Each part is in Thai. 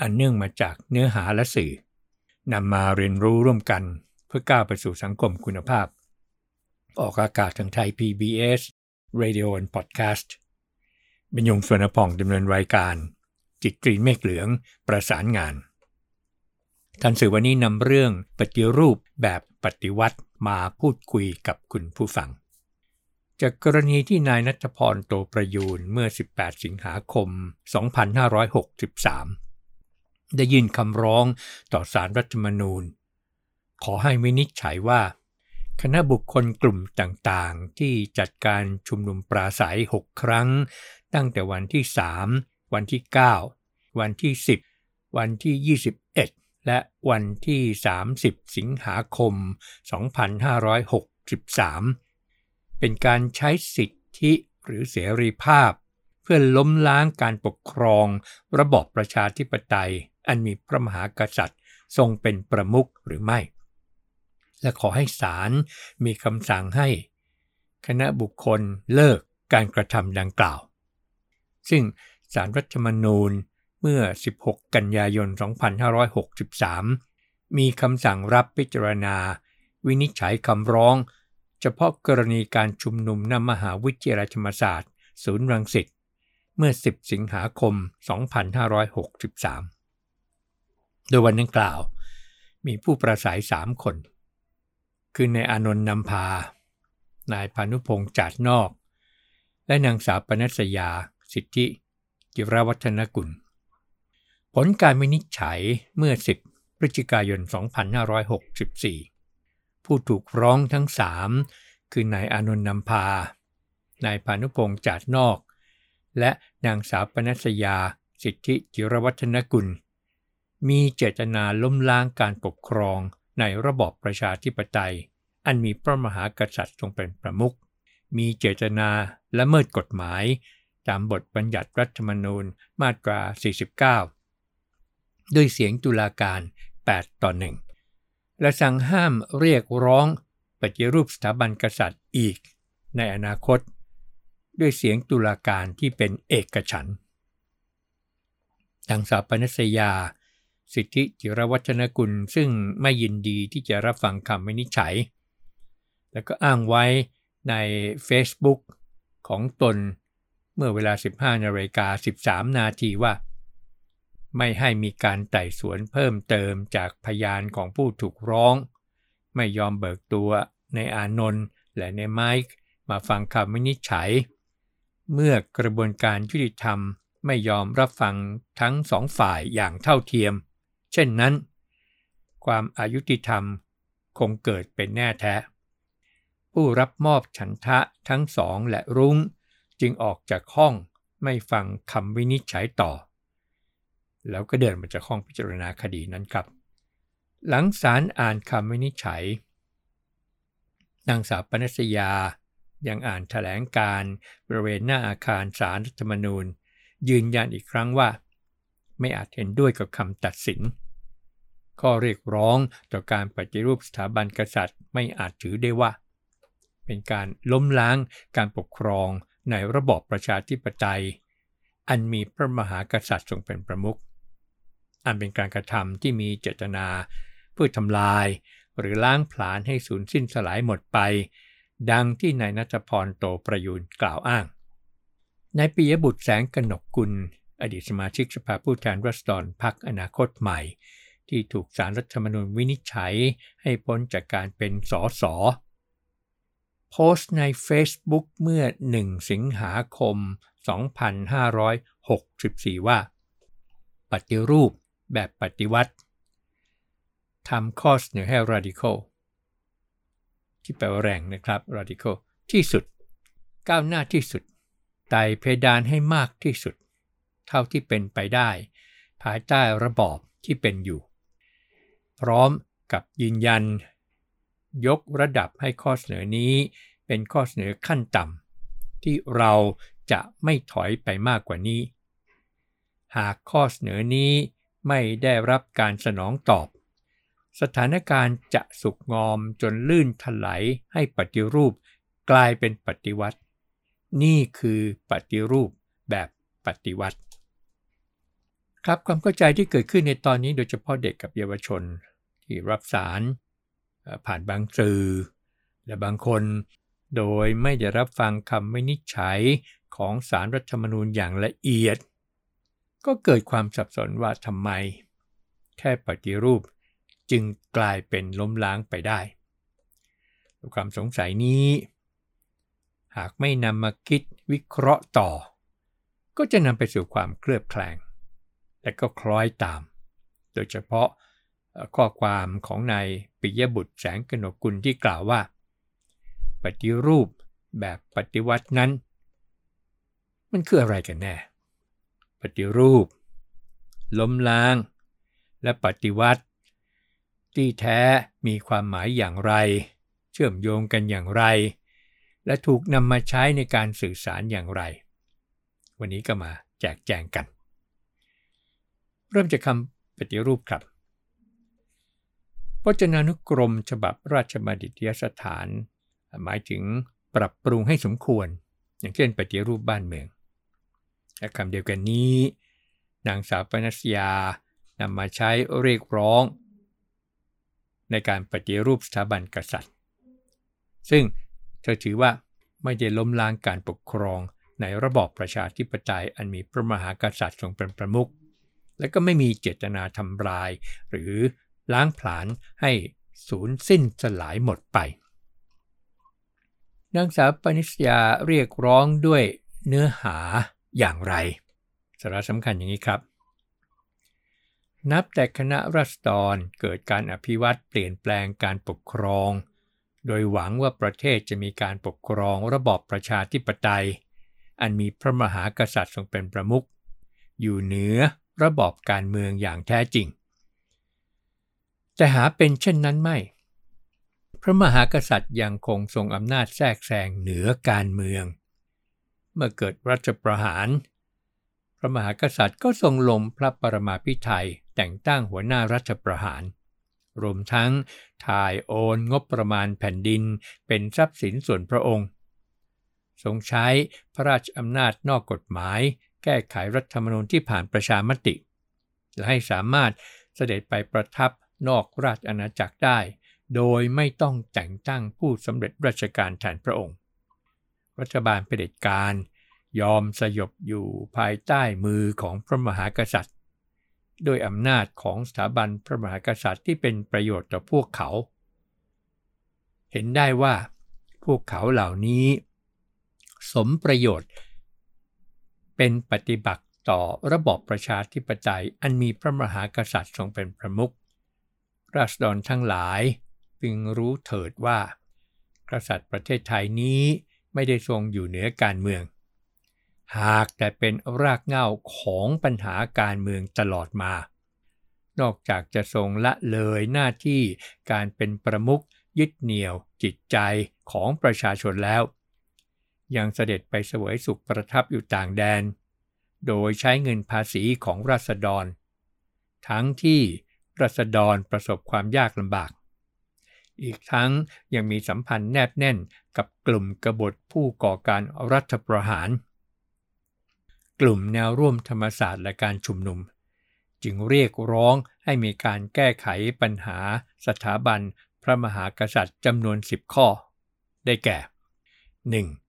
อันเนื่องมาจากเนื้อหาและสื่อนำมาเรียนรู้ร่วมกันเพื่อก้าวไปสู่สังคมคุณภาพ ออกอากาศทางไทย PBS Radio and Podcast บรรยงสวนพ่องดำเนินรายการ จิตกรีนเมฆเหลืองประสานงานท่านสื่อวันนี้นำเรื่องปฏิรูปแบบปฏิวัติมาพูดคุยกับคุณผู้ฟัง จากกรณีที่นายนัทพรโตประยูนเมื่อ 18 สิงหาคม 2563 ได้ยื่นคำร้องต่อสารรัฐธรรมนูญ ขอให้วินิจฉัยว่า คณะบุคคลกลุ่มต่างๆ ที่จัดการชุมนุมปราศัย 6 ครั้ง ตั้งแต่วันที่ 3 วันที่ 9 วันที่ 10 วันที่ 21 และวันที่ 30 สิงหาคม 2563 เป็นการใช้สิทธิหรือเสรีภาพเพื่อล้มล้างการปกครองระบอบประชาธิปไตย อันมีพระมหากษัตริย์ ทรงเป็นประมุขหรือไม่ และขอให้ศาลมีคำสั่งให้ คณะบุคคลเลิกการกระทำดังกล่าว ซึ่งสารรัฐธรรมนูญเมื่อ 16 กันยายน 2563 มีคำสั่งรับพิจารณา วินิจฉัยคำร้อง เฉพาะกรณีการชุมนุมณมหาวิทยาลัยธรรมศาสตร์ ศูนย์รังสิตเมื่อ 10 สิงหาคม 2563 โดยวันดังกล่าว มีผู้ประสัย3คน คือนายอานนท์นำพา นายพานุพงษ์จัดนอก และนางสาวปนัสยา สิทธิ จิรวัฒนกุล ผลการวินิจฉัยเมื่อ 10 พฤศจิกายน 2564 ผู้ถูกร้องทั้ง3คือนายอานนท์นำพา นายพานุพงษ์จาดนอก และนางสาวปนัสยา สิทธิจิรวัฒนกุล มีเจตนาล้มล้างการปกครองในระบอบประชาธิปไตย อันมีพระมหากษัตริย์ทรงเป็นประมุข มีเจตนาละเมิดกฎหมาย ตามบทบัญญัติรัฐธรรมนูญมาตรา 49 ด้วยเสียงตุลาการ 8 ต่อ 1 และสั่งห้ามเรียกร้องปฏิรูปสถาบันกษัตริย์อีก ในอนาคต ด้วยเสียงตุลาการที่เป็นเอกฉันท์ทางสาปนัสยา สิทธิจิรวัฒนกุลซึ่งไม่ยินดีที่จะรับฟังคำวินิจฉัย แล้วก็อ้างไว้ใน Facebook ของตนเมื่อเวลา 15นาฬิกา13 นาทีว่า ไม่ให้มีการไต่สวนเพิ่มเติมจากพยานของผู้ถูกร้อง ไม่ยอมเบิกตัวในอานนท์และในไมค์มาฟังคำวินิจฉัย เมื่อกระบวนการยุติธรรมไม่ยอมรับฟังทั้งสองฝ่ายอย่างเท่าเทียม เช่นนั้น ความอายุติธรรมคงเกิดเป็นแน่แท้ ผู้รับมอบฉันทะทั้งสองและรุ้งจึงออกจากห้องไม่ฟังคำวินิจฉัยต่อ แล้วก็เดินมาจากห้องพิจารณาคดีนั้นครับ หลังศาลอ่านคำวินิจฉัย นางสาวปนัสยายังอ่านถแถลงการบริเวณหน้าอาคารศาลรัฐธรรมนูญ ยืนยันอีกครั้งว่า ไม่อาจเห็นด้วยกับคำตัดสิน ข้อเรียกร้องต่อการปฏิรูปสถาบันกษัตริย์ ไม่อาจถือได้ว่า เป็นการล้มล้างการปกครองในระบอบประชาธิปไตย อันมีพระมหากษัตริย์ทรงเป็นประมุขอันเป็นการกระทำที่มีเจตนา เพื่อทำลาย หรือล้างผลาญให้สูญสิ้นสลายหมดไป ดังที่นายนัทพรโตประยุนกล่าวอ้างนายปิยบุตรแสงกนกกุล อดีตสมาชิกสภาผู้แทนรัศดรพักอนาคตใหม่ ที่ถูกสารรัฐธรรมนูญวินิจฉัยให้พ้นจากการเป็นสอสอโพสต์ใน Facebook เมื่อ 1 สิงหาคม 2564 ว่า ปฏิรูปแบบปฏิวัติทำข้อเสนอให้ radical ที่แปลว่าแรงนะครับ radical ที่สุด ก้าวหน้าที่สุดไต่เพดานให้มากที่สุด เท่าที่เป็นไปได้ ภายใต้ระบอบที่เป็นอยู่ พร้อมกับยืนยัน ยกระดับให้ข้อเสนอนี้เป็นข้อเสนอขั้นต่ำที่เราจะไม่ถอยไปมากกว่านี้ หากข้อเสนอนี้ไม่ได้รับการสนองตอบ สถานการณ์จะสุกงอมจนลื่นถลายให้ปฏิรูปกลายเป็นปฏิวัติ นี่คือปฏิรูปแบบปฏิวัติ ครับความเข้าใจที่เกิดขึ้นในตอนนี้โดยเฉพาะเด็กกับเยาวชน ที่รับสารผ่านบางสื่อ และบางคนโดยไม่ได้รับฟังคำวินิจฉัยของสารรัฐธรรมนูญอย่างละเอียด ก็เกิดความสับสนว่าทำไม แค่ปฏิรูปจึงกลายเป็นล้มล้างไปได้ ความสงสัยนี้ หากไม่นำมาคิดวิเคราะห์ต่อ ก็จะนำไปสู่ความเคลือบแคลง และก็คล้อยตาม โดยเฉพาะข้อความของนายปิยบุตรแสงกนกุลที่กล่าวว่า ปฏิรูปแบบปฏิวัตินั้น มันคืออะไรกันแน่ ปฏิรูป ล้มล้าง และปฏิวัติ ที่แท้มีความหมายอย่างไร เชื่อมโยงกันอย่างไร และถูกนำมาใช้ในการสื่อสารอย่างไร วันนี้ก็มาแจกแจงกัน เริ่มจากคำปฏิรูปครับพจนานุกรมฉบับราชบัณฑิตยสถาน หมายถึงปรับปรุงให้สมควร อย่างเช่นปฏิรูปบ้านเมือง และคำเดียวกันนี้ นางสาวปนัสยานำมาใช้เรียกร้อง ในการปฏิรูปสถาบันกษัตริย์ ซึ่งเธอถือว่าไม่ได้ล้มล้างการปกครองในระบอบประชาธิปไตยอันมีพระมหากษัตริย์ทรงเป็นประมุข และก็ไม่มีเจตนาทำลาย หรือล้างผลาญให้สูญสิ้นสลายหมดไป นางสาวปนิสยาเรียกร้องด้วยเนื้อหาอย่างไรสาระสำคัญอย่างนี้ครับ นับแต่คณะรัษฎรเกิดการอภิวัตเปลี่ยนแปลงการปกครอง โดยหวังว่าประเทศจะมีการปกครองระบอบประชาธิปไตย อันมีพระมหากษัตริย์ทรงเป็นประมุขอยู่เหนือ ระบอบการเมืองอย่างแท้จริง แต่หาเป็นเช่นนั้นไม่ พระมหากษัตริย์ยังคงทรงอำนาจแทรกแซงเหนือการเมือง เมื่อเกิดรัฐประหาร พระมหากษัตริย์ก็ทรงลงพระปรมาภิไธยแต่งตั้งหัวหน้ารัฐประหารรวมทั้งถ่ายโอนงบประมาณแผ่นดินเป็นทรัพย์สินส่วนพระองค์ ทรงใช้พระราชอำนาจนอกกฎหมาย แก้ไขรัฐธรรมนูญที่ผ่านประชามติ และให้สามารถเสด็จไปประทับนอกราชอาณาจักรได้ โดยไม่ต้องแต่งตั้งผู้สำเร็จราชการแทนพระองค์ รัฐบาลเผด็จการยอมสยบอยู่ภายใต้มือของพระมหากษัตริย์ โดยอำนาจของสถาบันพระมหากษัตริย์ที่เป็นประโยชน์ต่อพวกเขา เห็นได้ว่าพวกเขาเหล่านี้ สมประโยชน์ เป็นปฏิบัติต่อระบอบประชาธิปไตยอันมีพระมหากษัตริย์ทรงเป็นประมุขราษฎรทั้งหลายพึงรู้เถิดว่า กษัตริย์ประเทศไทยนี้ไม่ได้ทรงอยู่เหนือการเมือง หากแต่เป็นรากเหง้าของปัญหาการเมืองตลอดมา นอกจากจะทรงละเลยหน้าที่การเป็นประมุขยึดเหนี่ยวจิตใจของประชาชนแล้ว ยังเสด็จไปเสวยสุขประทับอยู่ต่างแดน โดยใช้เงินภาษีของราษฎร ทั้งที่รัษฎรประสบความยากลำบาก อีกทั้งยังมีสัมพันธ์แนบแน่นกับกลุ่มกบฏผู้ก่อการรัฐประหาร กลุ่มแนวร่วมธรรมศาสตร์และการชุมนุม จึงเรียกร้องให้มีการแก้ไขปัญหาสถาบันพระมหากษัตริย์จำนวน 10 ข้อ ได้แก่ 1.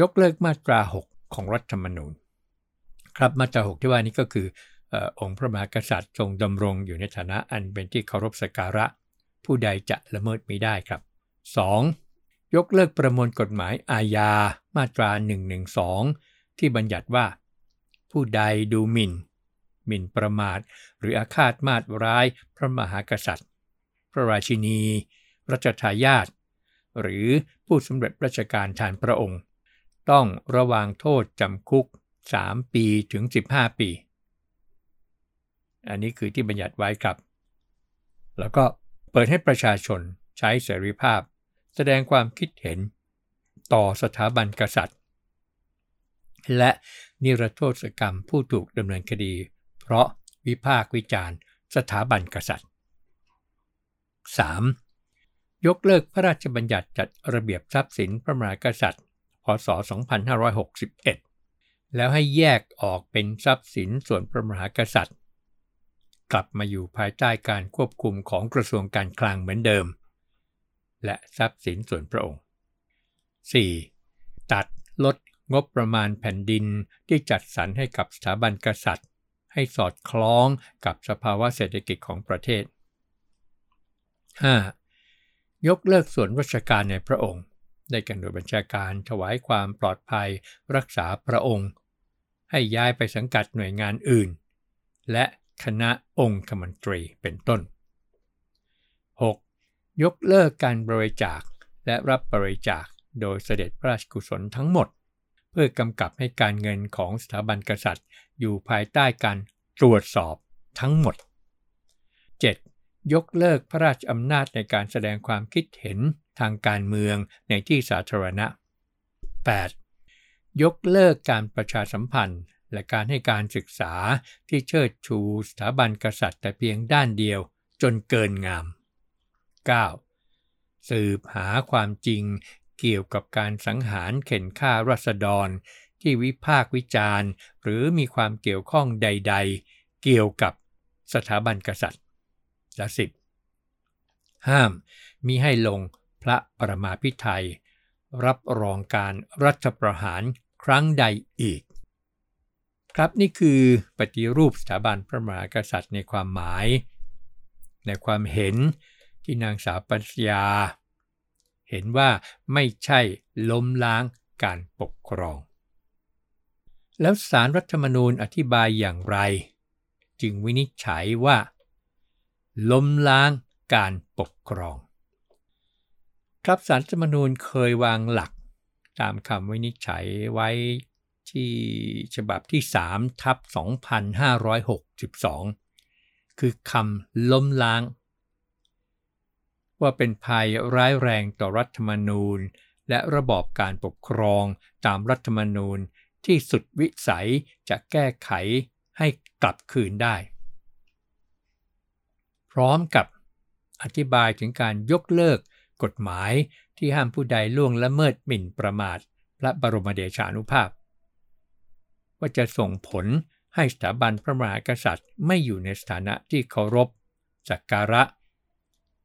ยกเลิกมาตรา 6 ของรัฐธรรมนูญ ครับมาตรา 6 ที่ว่านี้ก็คือองค์พระมหากษัตริย์ทรงดำรงอยู่ในฐานะอันเป็นที่เคารพสักการะ ผู้ใดจะละเมิดไม่ได้ครับ 2. ยกเลิกประมวลกฎหมายอาญามาตรา 112 ที่บัญญัติว่า ผู้ใดดูหมิ่นหมิ่นประมาท หรืออาฆาตมาตร้าย พระมหากษัตริย์ พระราชินี รัชทายาทหรือผู้สำเร็จราชการแทนพระองค์ ต้องระวางโทษจำคุก 3 ปีถึง 15 ปี อันนี้คือที่บัญญัติไว้ครับ แล้วก็เปิดให้ประชาชนใช้เสรีภาพ แสดงความคิดเห็นต่อสถาบันกษัตริย์ และนิรโทษกรรมผู้ถูกดำเนินคดี เพราะวิพากวิจารณ์ สถาบันกษัตริย์ 3. ยกเลิกพระราชบัญญัติจัดระเบียบทรัพย์สินพระมหากษัตริย์ พศ 2561 แล้วให้แยกออกเป็นทรัพย์สินส่วนพระมหากษัตริย์ กลับมาอยู่ภายใต้การควบคุมของกระทรวงการคลังเหมือนเดิม และทรัพย์สินส่วนพระองค์ 4. ตัดลดงบประมาณแผ่นดินที่จัดสรรให้กับสถาบันกษัตริย์ ให้สอดคล้องกับสภาวะเศรษฐกิจของประเทศ 5. ยกเลิกส่วนราชการในพระองค์ ได้กันโดยบัญชาการถวายความปลอดภัยรักษาพระองค์ ให้ย้ายไปสังกัดหน่วยงานอื่น และคณะองค์คมนตรีเป็นต้น 6. ยกเลิกการบริจาคและรับบริจาคโดยเสด็จพระราชกุศลทั้งหมด เพื่อกำกับให้การเงินของสถาบันกษัตริย์ อยู่ภายใต้การตรวจสอบทั้งหมด 7. ยกเลิกพระราชอำนาจในการแสดงความคิดเห็นทางการเมืองในที่สาธารณะ 8. ยกเลิกการประชาสัมพันธ์ และการให้การศึกษาที่เชิดชูสถาบันกษัตริย์แต่เพียงด้านเดียวจนเกินงาม 9. สืบหาความจริงเกี่ยวกับการสังหารเข็นฆ่ารัษฎร ที่วิพากวิจารณ์ หรือมีความเกี่ยวข้องใด ๆ เกี่ยวกับสถาบันกษัตริย์ ละสิบห้ามมิให้ลงพระประมาพิไทย รับรองการรัฐประหารครั้งใดอีก ครับนี่คือปฏิรูปสถาบันพระมหากษัตริย์ในความหมาย ในความเห็นที่นางสาวปัญญา เห็นว่าไม่ใช่ล้มล้างการปกครอง แล้วสารรัฐธรรมนูญอธิบายอย่างไร จึงวินิจฉัยว่า ล้มล้างการปกครอง ครับสารรัฐธรรมนูญเคยวางหลัก ตามคำวินิจฉัยไว้ที่ฉบับที่3ทับ2562 คือคำล้มล้าง ว่าเป็นภัยร้ายแรงต่อรัฐธรรมนูญ และระบอบการปกครองตามรัฐธรรมนูญที่สุดวิสัยจะแก้ไขให้กลับคืนได้ พร้อมกับอธิบายถึงการยกเลิกกฎหมายที่ห้ามผู้ใดล่วงละเมิดหมิ่นประมาทพระบรมเดชานุภาพ ว่าจะส่งผลให้สถาบันพระมหากษัตริย์ไม่อยู่ในสถานะที่เคารพสักการะ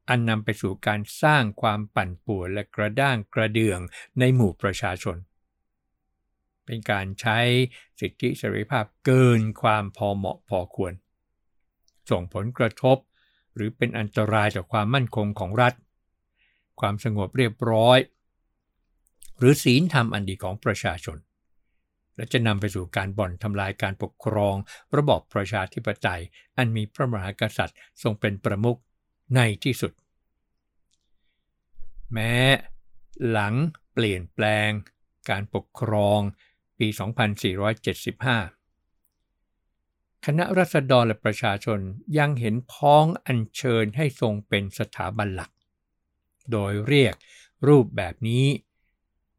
อันนำไปสู่การสร้างความปั่นป่วนและกระด้างกระเดืองในหมู่ประชาชน เป็นการใช้สิทธิเสรีภาพเกินความพอเหมาะพอควร ส่งผลกระทบ หรือเป็นอันตรายต่อความมั่นคงของรัฐ ความสงบเรียบร้อย หรือศีลธรรมอันดีของประชาชน และจะนำไปสู่การบ่อนทำลายการปกครอง ระบอบประชาธิปไตย อันมีพระมหากษัตริย์ทรงเป็นประมุขในที่สุด แม้หลังเปลี่ยนแปลง การปกครองปี 2475 คณะรัษฎรและประชาชนยังเห็นพ้องอัญเชิญให้ทรงเป็นสถาบันหลัก โดยเรียกรูปแบบนี้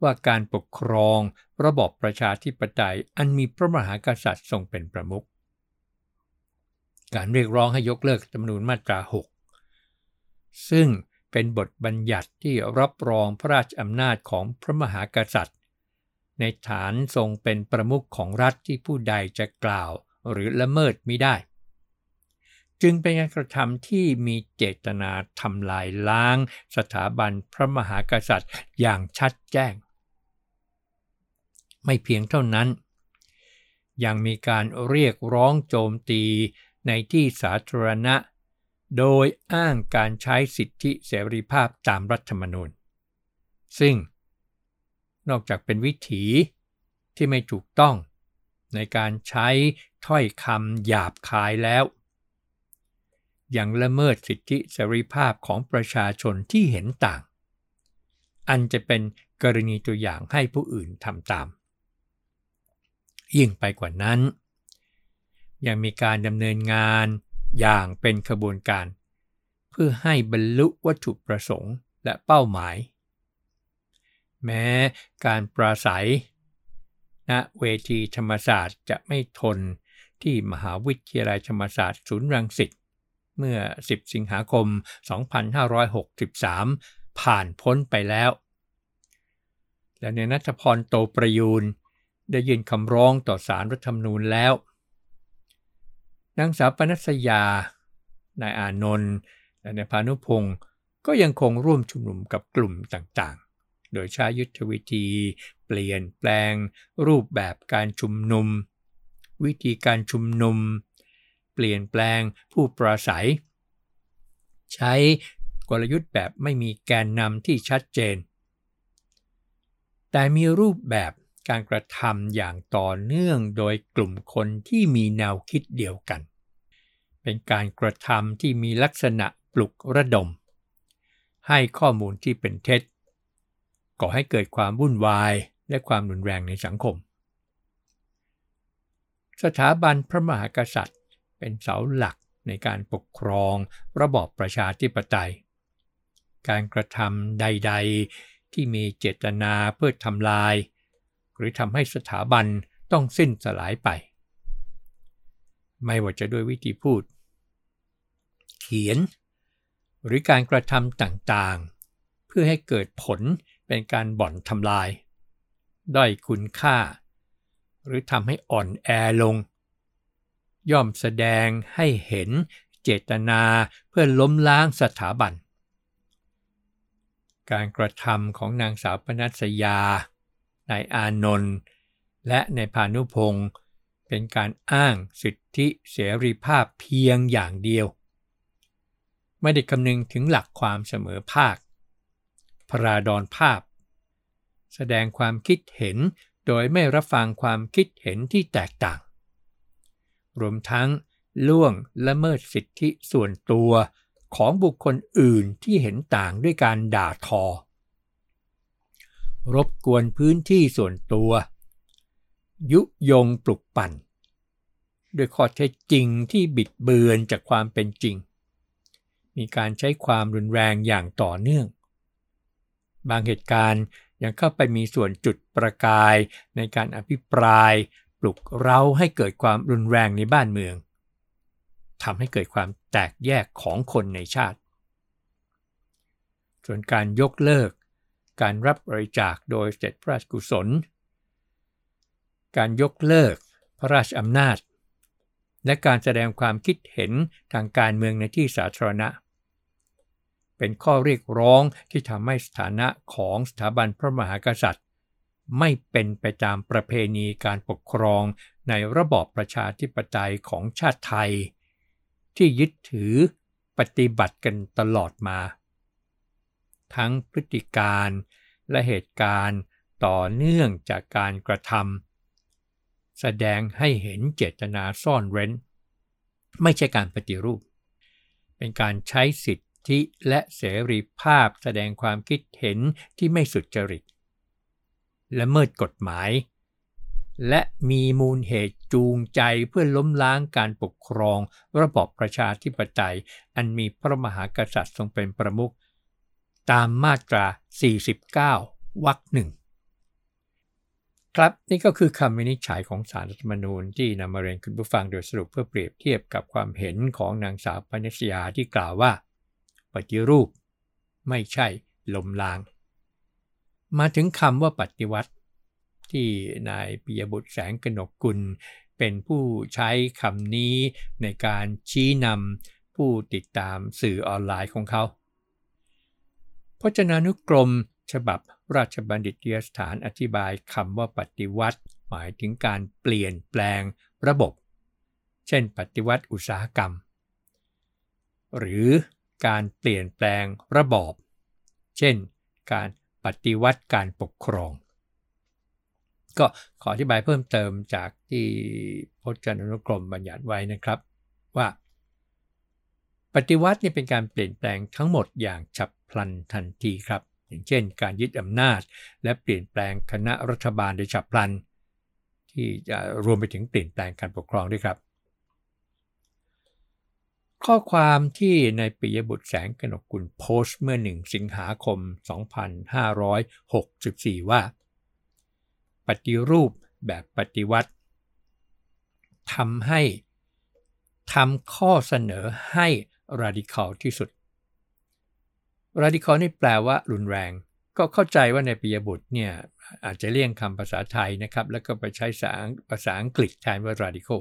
ว่าการปกครองระบบประชาธิปไตยอันมีพระมหากษัตริย์ทรงเป็นประมุข การเรียกร้องให้ยกเลิกจำนวนมาตรา 6 ซึ่งเป็นบทบัญญัติที่รับรองพระราชอำนาจของพระมหากษัตริย์ ในฐานทรงเป็นประมุขของรัฐที่ผู้ใดจะกล่าว หรือละเมิดไม่ได้ จึงเป็นการกระทำที่มีเจตนาทำลายล้างสถาบันพระมหากษัตริย์อย่างชัดแจ้ง ไม่เพียงเท่านั้น ยังมีการเรียกร้องโจมตีในที่สาธารณะ โดยอ้างการใช้สิทธิเสรีภาพตามรัฐธรรมนูญ ซึ่งนอกจากเป็นวิถีที่ไม่ถูกต้องในการใช้ ถ้อยคำหยาบคายแล้ว ยังละเมิดสิทธิเสรีภาพของประชาชนที่เห็นต่าง อันจะเป็นกรณีตัวอย่างให้ผู้อื่นทำตาม ยิ่งไปกว่านั้น ยังมีการดำเนินงานอย่างเป็นขบวนการ เพื่อให้บรรลุวัตถุประสงค์และเป้าหมาย แม้การปราศัยณเวทีธรรมศาสตร์จะไม่ทน ที่มหาวิทยาลัยธรรมศาสตร์ศูนย์รังสิตเมื่อ 10 สิงหาคม 2563 ผ่านพ้นไปแล้ว และในนัทพรโตประยูนได้ยื่นคำร้องต่อสารรัฐธรรมนูญแล้ว นางสาวปนัสยา นายอานนท์ และนายพานุพงศ์ก็ยังคงร่วมชุมนุมกับกลุ่มต่างๆ โดยใช้ยุทธวิธี เปลี่ยนแปลง รูปแบบการชุมนุม วิธีการชุมนุม เปลี่ยนแปลงผู้ปราศัย ใช้กลยุทธ์แบบไม่มีแกนนำที่ชัดเจน แต่มีรูปแบบการกระทำอย่างต่อเนื่องโดยกลุ่มคนที่มีแนวคิดเดียวกัน เป็นการกระทำที่มีลักษณะปลุกระดม ให้ข้อมูลที่เป็นเท็จก่อให้เกิดความวุ่นวายและความรุนแรงในสังคม สถาบันพระมหากษัตริย์ เป็นเสาหลักในการปกครองระบอบประชาธิปไตย การกระทำใด ๆ ที่มีเจตนาเพื่อทำลาย หรือทำให้สถาบันต้องสิ้นสลายไป ไม่ว่าจะด้วยวิธีพูด เขียน หรือการกระทำต่างๆ เพื่อให้เกิดผลเป็นการบ่อนทำลาย ด้อยคุณค่า หรือทำให้อ่อนแอลง ย่อมแสดงให้เห็นเจตนาเพื่อล้มล้างสถาบัน การกระทำของนางสาวปนัสยานายอานนท์และนายพานุพงศ์เป็นการอ้างสิทธิเสรีภาพเพียงอย่างเดียว ไม่ได้คำนึงถึงหลักความเสมอภาค พราดอนภาพ แสดงความคิดเห็น โดยไม่รับฟังความคิดเห็นที่แตกต่าง รวมทั้งล่วงละเมิดสิทธิส่วนตัวของบุคคลอื่นที่เห็นต่างด้วยการด่าทอ รบกวนพื้นที่ส่วนตัว ยุยงปลุกปั่น ด้วยข้อเท็จจริงที่บิดเบือนจากความเป็นจริง มีการใช้ความรุนแรงอย่างต่อเนื่อง บางเหตุการณ์ ยังเข้าไปมีส่วนจุดประกาย ในการอภิปราย ปลุกเร้าให้เกิดความรุนแรงในบ้านเมืองทำให้เกิดความแตกแยกของคนในชาติ ส่วนการยกเลิก การรับบริจาคโดยเสร็จพระราชกุศล การยกเลิกพระราชอำนาจ และการแสดงความคิดเห็นทางการเมืองในที่สาธารณะ เป็นข้อเรียกร้องที่ทำให้สถานะของสถาบันพระมหากษัตริย์ ไม่เป็นไปตามประเพณีการปกครองในระบอบประชาธิปไตยของชาติไทย ที่ยึดถือปฏิบัติกันตลอดมา ทั้งพฤติการและเหตุการณ์ต่อเนื่องจากการกระทำแสดงให้เห็นเจตนาซ่อนเร้น ไม่ใช่การปฏิรูป เป็นการใช้สิทธิ และเสรีภาพแสดงความคิดเห็นที่ไม่สุจริต และเมิดกฎหมาย และมีมูลเหตุจูงใจเพื่อล้มล้างการปกครอง ระบอบประชาธิปไตย อันมีพระมหากษัตริย์ทรงเป็นประมุขตามมาตรา 49 วรรคหนึ่งครับนี่ก็คือคำวินิจฉัยของสารรัฐธรรมนูญที่นำมาเรียนคุณผู้ฟังโดยสรุปเพื่อเปรียบเทียบกับความเห็นของนางสาวปณิชยาที่กล่าวว่า ปฏิรูป ไม่ใช่ลมล้าง มาถึงคำว่าปฏิวัติ ที่นายปิยบุตรแสงกนกกุล เป็นผู้ใช้คำนี้ในการชี้นำผู้ติดตามสื่อออนไลน์ของเขาพจนานุกรม ฉบับราชบัณฑิตยสถานอธิบายคำว่าปฏิวัติ หมายถึงการเปลี่ยนแปลงระบบ เช่น ปฏิวัติอุตสาหกรรม หรือ การเปลี่ยนแปลงระบอบ เช่น การปฏิวัติการปกครอง ก็ขออธิบายเพิ่มเติมจากที่พจนานุกรมบัญญัติไว้นะครับว่า ปฏิวัตินี่เป็นการเปลี่ยนแปลงทั้งหมดอย่างฉับพลันทันทีครับ อย่างเช่น การยึดอำนาจ และเปลี่ยนแปลงคณะรัฐบาลโดยฉับพลัน ที่จะรวมไปถึงเปลี่ยนแปลงการปกครองด้วยครับ ข้อความที่ในปิยบุตรแสงกนกกุลโพสต์เมื่อหนึ่งสิงหาคม 2564 ว่า ปฏิรูปแบบปฏิวัติทำให้ทำข้อเสนอให้ radical ที่สุด radical นี่แปลว่ารุนแรง ก็เข้าใจว่าในปิยบุตรเนี่ยอาจจะเลี่ยงคำภาษาไทยนะครับ แล้วก็ไปใช้ภาษาอังกฤษแทนว่า radical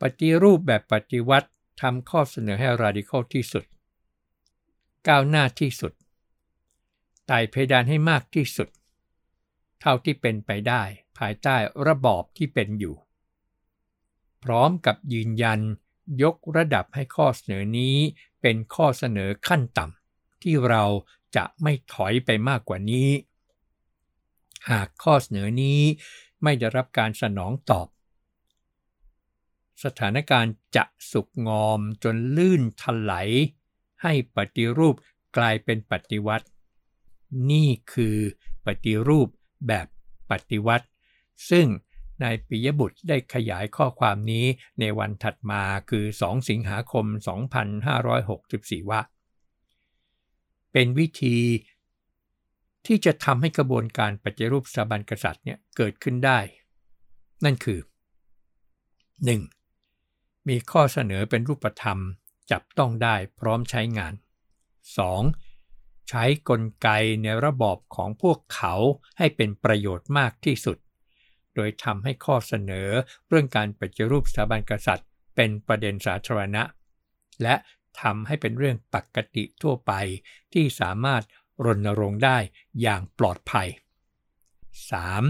ปฏิรูปแบบปฏิวัติทำข้อเสนอให้ radical ที่สุด ก้าวหน้าที่สุดไต่เพดานให้มากที่สุด เท่าที่เป็นไปได้ภายใต้ระบอบที่เป็นอยู่ พร้อมกับยืนยันยกระดับให้ข้อเสนอนี้เป็นข้อเสนอขั้นต่ำที่เราจะไม่ถอยไปมากกว่านี้ หากข้อเสนอนี้ไม่ได้รับการสนองตอบ สถานการณ์จะสุกงอมจนลื่นถลายให้ปฏิรูปกลายเป็นปฏิวัติ นี่คือปฏิรูปแบบปฏิวัติ ซึ่งนายปิยบุตรได้ขยายข้อความนี้ในวันถัดมาคือ 2 สิงหาคม 2564 ว่า เป็นวิธีที่จะทำให้กระบวนการปฏิรูปสถาบันกษัตริย์เนี่ยเกิดขึ้นได้ นั่นคือ 1. มีข้อเสนอเป็นรูปธรรม จับต้องได้พร้อมใช้งาน 2. ใช้กลไกในระบอบของพวกเขาให้เป็นประโยชน์มากที่สุด โดยทำให้ข้อเสนอเรื่องการปฏิรูปสถาบันกษัตริย์ เป็นประเด็นสาธารณะ และทำให้เป็นเรื่องปกติทั่วไปที่สามารถรณรงค์ได้อย่างปลอดภัย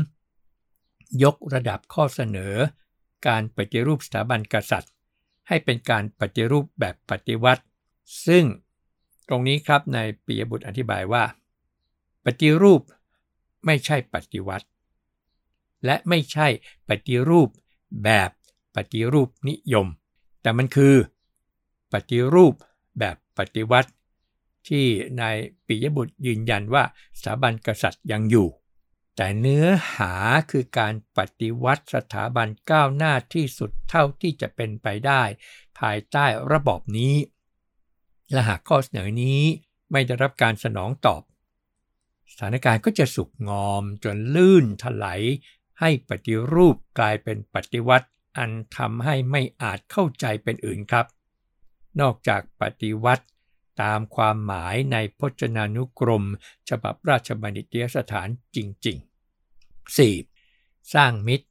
3. ยกระดับข้อเสนอ การปฏิรูปสถาบันกษัตริย์ ให้เป็นการปฏิรูปแบบปฏิวัติ ซึ่งตรงนี้ครับในปียบุตรอธิบายว่า ปฏิรูปไม่ใช่ปฏิวัติ และไม่ใช่ปฏิรูปแบบปฏิรูปนิยม แต่มันคือ ปฏิรูปแบบปฏิวัติ ที่นายปิยบุตรยืนยันว่าสถาบันกษัตริย์ยังอยู่ แต่เนื้อหาคือการปฏิวัติสถาบันก้าวหน้าที่สุดเท่าที่จะเป็นไปได้ ภายใต้ระบอบนี้ และหากข้อเสนอนี้ไม่ได้รับการสนองตอบ สถานการณ์ก็จะสุกงอมจนลื่นถลายให้ปฏิรูปกลายเป็นปฏิวัติ อันทำให้ไม่อาจเข้าใจเป็นอื่นครับ นอกจากปฏิวัติตามความหมายในพจนานุกรม ฉบับราชบัณฑิตยสถานจริง ๆ 4. สร้างมิตร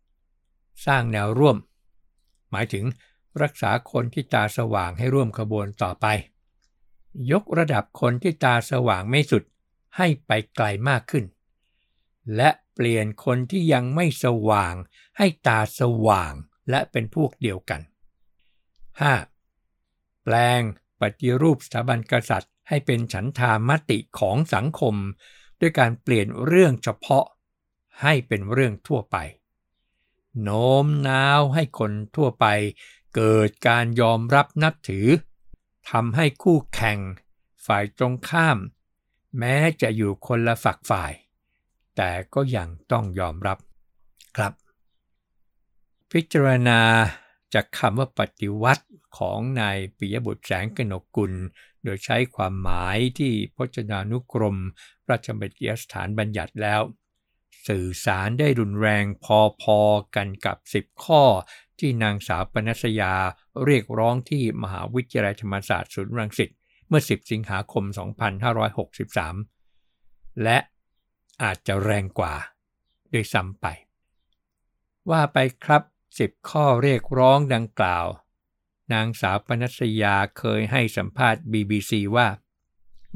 สร้างแนวร่วม หมายถึงรักษาคนที่ตาสว่างให้ร่วมขบวนต่อไป ยกระดับคนที่ตาสว่างไม่สุดให้ไปไกลมากขึ้น และเปลี่ยนคนที่ยังไม่สว่าง ให้ตาสว่างและเป็นพวกเดียวกัน 5. แปลงปฏิรูปสถาบันกษัตริย์ ให้เป็นฉันทามติของสังคม ด้วยการเปลี่ยนเรื่องเฉพาะ ให้เป็นเรื่องทั่วไป โน้มน้าวให้คนทั่วไป เกิดการยอมรับนับถือทำให้คู่แข่ง ฝ่ายตรงข้าม แม้จะอยู่คนละฝักฝ่าย แต่ก็ยังต้องยอมรับครับ พิจารณาจากคำว่าปฏิวัติของนายปิยบุตรแสงกนกกุล โดยใช้ความหมายที่พจนานุกรมราชบัณฑิตยสถานบัญญัติแล้ว สื่อสารได้รุนแรงพอๆกันกับ 10 ข้อ ที่นางสาวปนัสยาเรียกร้องที่มหาวิทยาลัยธรรมศาสตร์ศูนย์รังสิตเมื่อ 10 สิงหาคม 2563 และอาจจะแรงกว่าด้วยซ้ำไป ว่าไปครับ 10 ข้อเรียกร้องดังกล่าว นางสาวปนัสยาเคยให้สัมภาษณ์ BBC ว่า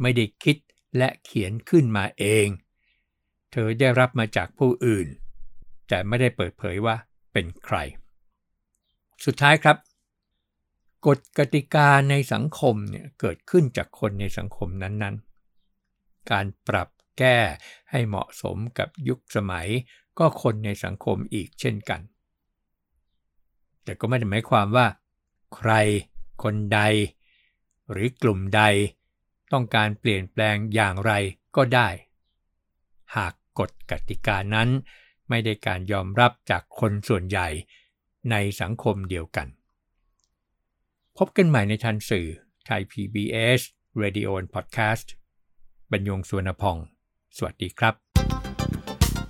ไม่ได้คิดและเขียนขึ้นมาเอง เธอได้รับมาจากผู้อื่น แต่ไม่ได้เปิดเผยว่าเป็นใคร สุดท้ายครับ กฎกติกาในสังคมเนี่ยเกิดขึ้นจากคนในสังคมนั้นๆ การปรับแก้ให้เหมาะสมกับยุคสมัย ก็คนในสังคมอีกเช่นกัน แต่ก็ไม่ได้หมายความว่า ใคร คนใด หรือกลุ่มใด ต้องการเปลี่ยนแปลงอย่างไรก็ได้ หาก กฎกติกานั้น ไม่ได้การยอมรับจากคนส่วนใหญ่ในสังคมเดียวกัน พบกันใหม่ในทันสื่อไทย PBS Radio and Podcast บรรยงสวนพอง สวัสดีครับ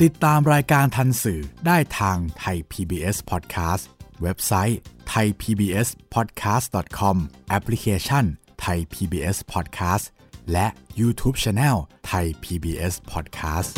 ติดตามรายการทันสื่อได้ทางไทย PBS Podcast เว็บไซต์ thaipbspodcast.com แอปพลิเคชัน Thai PBS Podcast และ YouTube Channel ไทย PBS Podcast